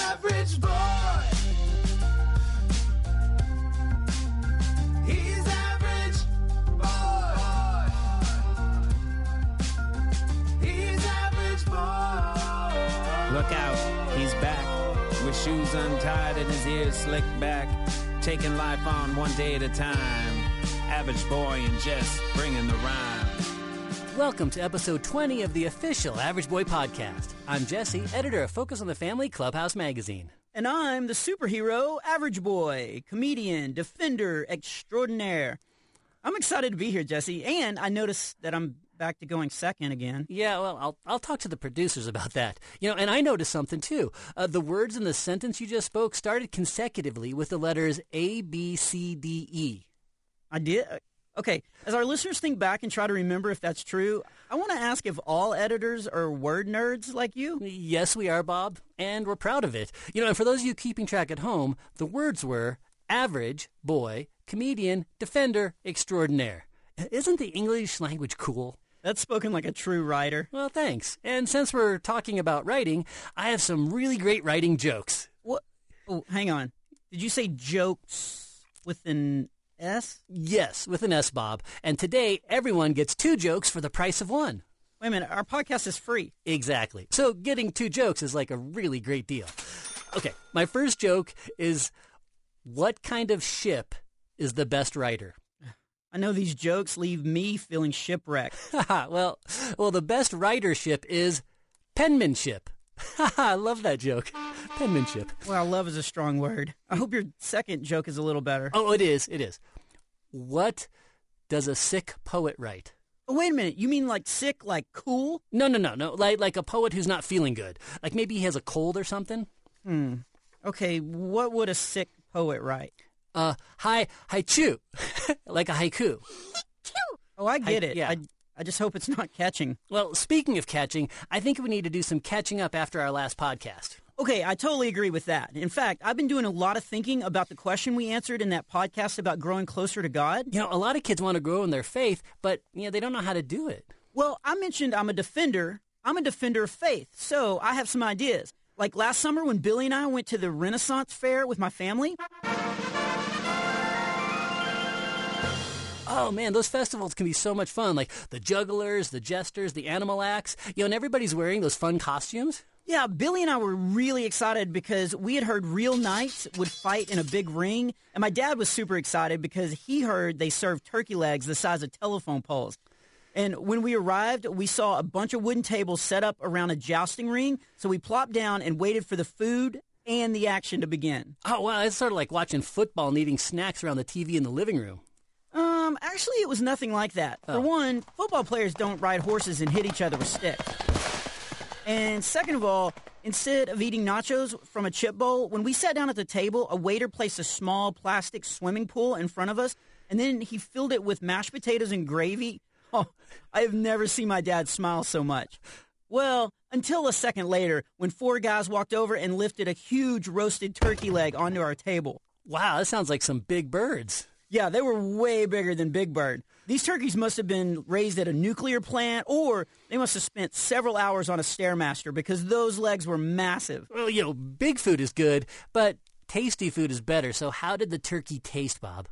average boy. He's average boy. He's average boy. Look out, he's back with shoes untied and his ears slicked back, taking life on one day at a time. Average boy and Jess bringing the rhyme. Welcome to episode 20 of the official Average Boy podcast. I'm Jesse, editor of Focus on the Family Clubhouse magazine. And I'm the superhero, Average Boy, comedian, defender extraordinaire. I'm excited to be here, Jesse, and I noticed that I'm back to going second again. Yeah, well, I'll, I'll talk to the producers about that. You know, and I noticed something too. Uh, the words in the sentence you just spoke started consecutively with the letters A, B, C, D, E. I did. Okay, as our listeners think back and try to remember if that's true, I want to ask if all editors are word nerds like you. Yes, we are, Bob, and we're proud of it. You know, and for those of you keeping track at home, the words were average, boy, comedian, defender, extraordinaire. Isn't the English language cool? That's spoken like a true writer. Well, thanks. And since we're talking about writing, I have some really great writing jokes. What? Oh, hang on. Did you say jokes with an S? Yes, with an S, Bob. And today, everyone gets two jokes for the price of one. Wait a minute. Our podcast is free. Exactly. So getting two jokes is like a really great deal. Okay, my first joke is what kind of ship is the best writer? I know these jokes leave me feeling shipwrecked. well, well, the best writership is penmanship. I love that joke. Penmanship. Well, love is a strong word. I hope your second joke is a little better. Oh, it is. It is. What does a sick poet write? Oh, wait a minute. You mean like sick, like cool? No, no, no, no. Like like a poet who's not feeling good. Like maybe he has a cold or something. Hmm. Okay, what would a sick poet write? Uh, hi, haiku, like a haiku. Oh, I get I- it. yeah. I, I just hope it's not catching. Well, speaking of catching, I think we need to do some catching up after our last podcast. Okay, I totally agree with that. In fact, I've been doing a lot of thinking about the question we answered in that podcast about growing closer to God. You know, a lot of kids want to grow in their faith, but you know they don't know how to do it. Well, I mentioned I'm a defender. I'm a defender of faith, so I have some ideas. Like last summer when Billy and I went to the Renaissance Fair with my family. Oh man, those festivals can be so much fun. Like the jugglers, the jesters, the animal acts. You know, and everybody's wearing those fun costumes. Yeah, Billy and I were really excited because we had heard real knights would fight in a big ring. And my dad was super excited because he heard they served turkey legs the size of telephone poles. And when we arrived, we saw a bunch of wooden tables set up around a jousting ring. So we plopped down and waited for the food and the action to begin. Oh wow, it's sort of like watching football and eating snacks around the TV in the living room. Um, actually, it was nothing like that. For one, football players don't ride horses and hit each other with sticks. And second of all, instead of eating nachos from a chip bowl, when we sat down at the table, a waiter placed a small plastic swimming pool in front of us, and then he filled it with mashed potatoes and gravy. Oh, I have never seen my dad smile so much. Well, until a second later, when four guys walked over and lifted a huge roasted turkey leg onto our table. Wow, that sounds like some big birds. Yeah, they were way bigger than Big Bird. These turkeys must have been raised at a nuclear plant, or they must have spent several hours on a Stairmaster because those legs were massive. Well, you know, big food is good, but tasty food is better. So how did the turkey taste, Bob?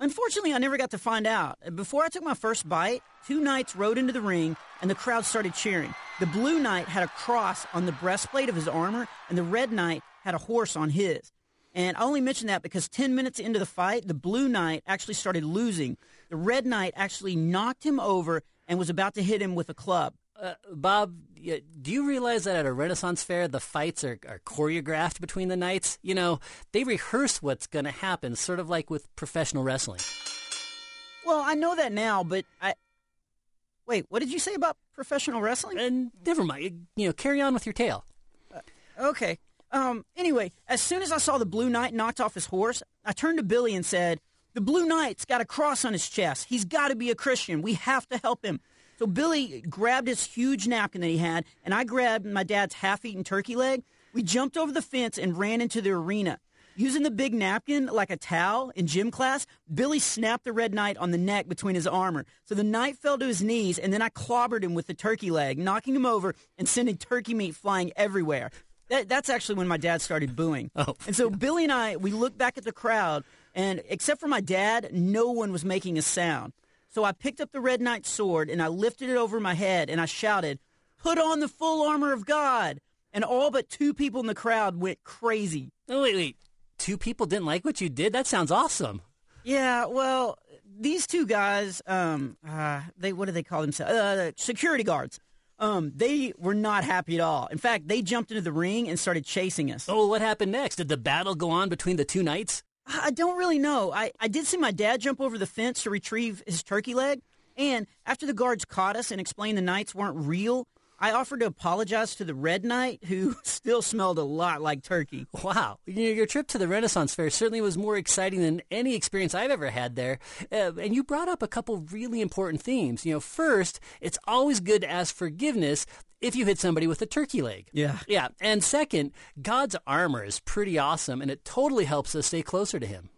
Unfortunately, I never got to find out. Before I took my first bite, two knights rode into the ring and the crowd started cheering. The blue knight had a cross on the breastplate of his armor, and the red knight had a horse on his. And I only mention that because 10 minutes into the fight, the blue knight actually started losing. The red knight actually knocked him over and was about to hit him with a club. Uh, Bob, do you realize that at a Renaissance fair, the fights are, are choreographed between the knights? You know, they rehearse what's going to happen, sort of like with professional wrestling. Well, I know that now, but I. Wait, what did you say about professional wrestling? And never mind, you know, carry on with your tale. Okay. Um. Anyway, as soon as I saw the Blue Knight knocked off his horse, I turned to Billy and said, "The Blue Knight's got a cross on his chest. He's got to be a Christian. We have to help him." So Billy grabbed his huge napkin that he had, and I grabbed my dad's half-eaten turkey leg. We jumped over the fence and ran into the arena. Using the big napkin like a towel in gym class, Billy snapped the red knight on the neck between his armor. So the knight fell to his knees, and then I clobbered him with the turkey leg, knocking him over and sending turkey meat flying everywhere. That, that's actually when my dad started booing. Oh. And so Billy and I, we looked back at the crowd, and except for my dad, no one was making a sound. So I picked up the Red Knight sword and I lifted it over my head and I shouted, Put on the full armor of God! And all but two people in the crowd went crazy. Oh, wait, wait. Two people didn't like what you did? That sounds awesome. Yeah, well, these two guys, um, uh, they what do they call themselves? Uh, security guards. Um, they were not happy at all. In fact, they jumped into the ring and started chasing us. Oh, what happened next? Did the battle go on between the two knights? I don't really know. I, I did see my dad jump over the fence to retrieve his turkey leg, and after the guards caught us and explained the knights weren't real, I offered to apologize to the red knight, who still smelled a lot like turkey. Wow. You know, your trip to the Renaissance Fair certainly was more exciting than any experience I've ever had there. Uh, and you brought up a couple really important themes. You know, first, it's always good to ask forgiveness if you hit somebody with a turkey leg. Yeah. Yeah. And second, God's armor is pretty awesome and it totally helps us stay closer to Him.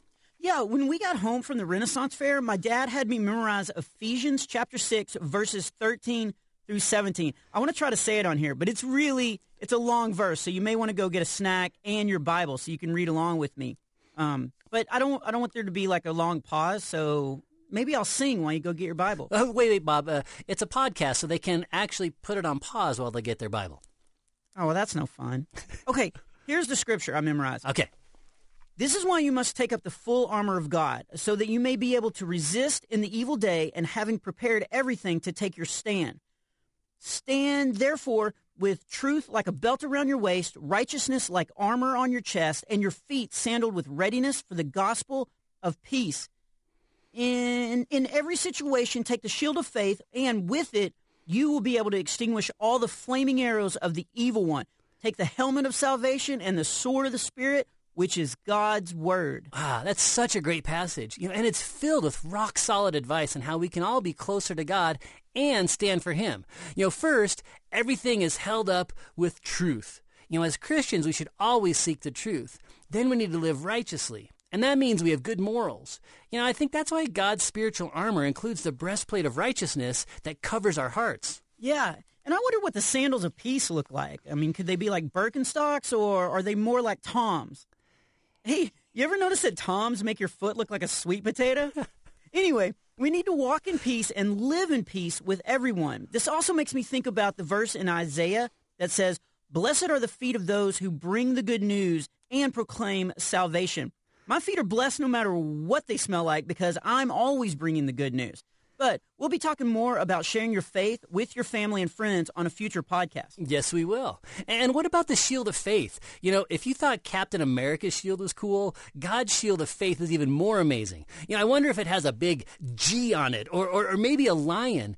Yeah, when we got home from the Renaissance Fair, my dad had me memorize Ephesians chapter 6 verses 13 through 17. I want to try to say it on here, but it's really it's a long verse, so you may want to go get a snack and your Bible so you can read along with me. Um, but I don't I don't want there to be like a long pause, so maybe I'll sing while you go get your Bible. Oh, wait, wait, Bob. Uh, it's a podcast, so they can actually put it on pause while they get their Bible. Oh, well, that's no fun. Okay, here's the scripture I memorized. Okay. This is why you must take up the full armor of God, so that you may be able to resist in the evil day, and having prepared everything to take your stand. Stand, therefore, with truth like a belt around your waist, righteousness like armor on your chest, and your feet sandaled with readiness for the gospel of peace. In, in every situation, take the shield of faith, and with it, you will be able to extinguish all the flaming arrows of the evil one. Take the helmet of salvation and the sword of the Spirit, which is God's word. Ah, that's such a great passage. You know, and it's filled with rock solid advice on how we can all be closer to God and stand for him. You know, first, everything is held up with truth. You know, as Christians, we should always seek the truth. Then we need to live righteously. And that means we have good morals. You know, I think that's why God's spiritual armor includes the breastplate of righteousness that covers our hearts. Yeah, and I wonder what the sandals of peace look like. I mean, could they be like Birkenstocks or are they more like Toms? Hey, you ever notice that Toms make your foot look like a sweet potato? anyway, we need to walk in peace and live in peace with everyone. This also makes me think about the verse in Isaiah that says, Blessed are the feet of those who bring the good news and proclaim salvation. My feet are blessed no matter what they smell like because I'm always bringing the good news. But we'll be talking more about sharing your faith with your family and friends on a future podcast. Yes, we will. And what about the shield of faith? You know, if you thought Captain America's shield was cool, God's shield of faith is even more amazing. You know, I wonder if it has a big G on it or, or, or maybe a lion.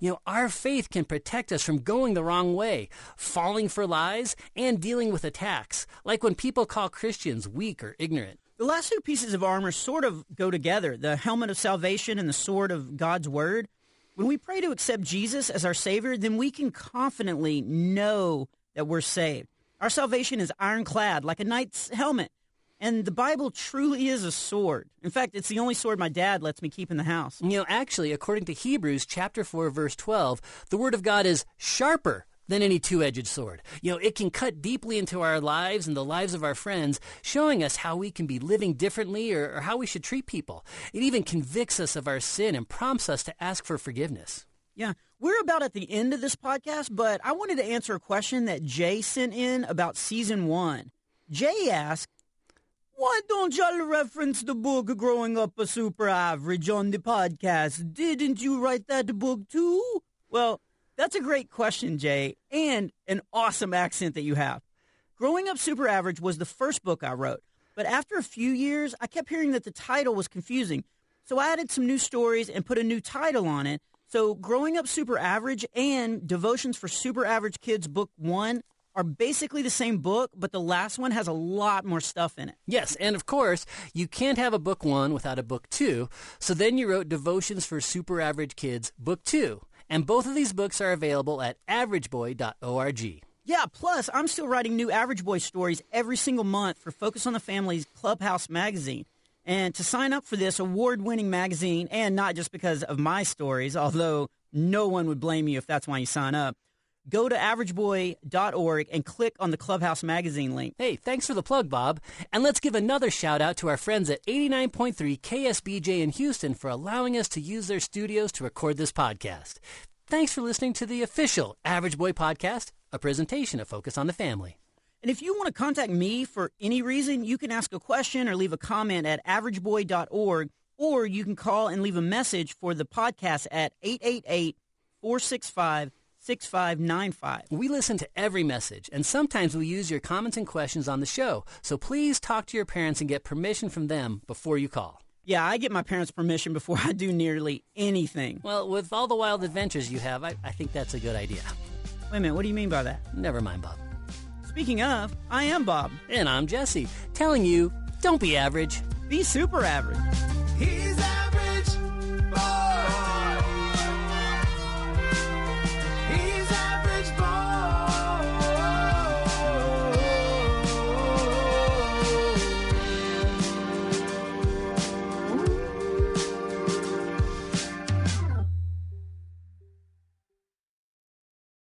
You know, our faith can protect us from going the wrong way, falling for lies, and dealing with attacks, like when people call Christians weak or ignorant. The last two pieces of armor sort of go together the helmet of salvation and the sword of God's word. When we pray to accept Jesus as our Savior, then we can confidently know that we're saved. Our salvation is ironclad, like a knight's helmet. And the Bible truly is a sword. In fact, it's the only sword my dad lets me keep in the house. You know, actually, according to Hebrews chapter 4 verse 12, the word of God is sharper than any two-edged sword. You know, it can cut deeply into our lives and the lives of our friends, showing us how we can be living differently or, or how we should treat people. It even convicts us of our sin and prompts us to ask for forgiveness. Yeah, we're about at the end of this podcast, but I wanted to answer a question that Jay sent in about season one. Jay asked, why don't y'all reference the book Growing Up a Super Average on the podcast? Didn't you write that book too? Well, that's a great question, Jay, and an awesome accent that you have. Growing Up Super Average was the first book I wrote, but after a few years, I kept hearing that the title was confusing. So I added some new stories and put a new title on it. So Growing Up Super Average and Devotions for Super Average Kids Book 1 are basically the same book, but the last one has a lot more stuff in it. Yes, and of course, you can't have a book one without a book two. So then you wrote Devotions for Super Average Kids, Book Two. And both of these books are available at averageboy.org. Yeah, plus I'm still writing new Average Boy stories every single month for Focus on the Family's Clubhouse magazine. And to sign up for this award-winning magazine, and not just because of my stories, although no one would blame you if that's why you sign up, go to averageboy.org and click on the Clubhouse Magazine link. Hey, thanks for the plug, Bob. And let's give another shout out to our friends at 89.3 KSBJ in Houston for allowing us to use their studios to record this podcast. Thanks for listening to the official Average Boy podcast, a presentation of Focus on the Family. And if you want to contact me for any reason, you can ask a question or leave a comment at averageboy.org, or you can call and leave a message for the podcast at 888 465 6595. We listen to every message, and sometimes we use your comments and questions on the show. So please talk to your parents and get permission from them before you call. Yeah, I get my parents' permission before I do nearly anything. Well, with all the wild adventures you have, I, I think that's a good idea. Wait a minute, what do you mean by that? Never mind, Bob. Speaking of, I am Bob. And I'm Jesse, telling you don't be average. Be super average.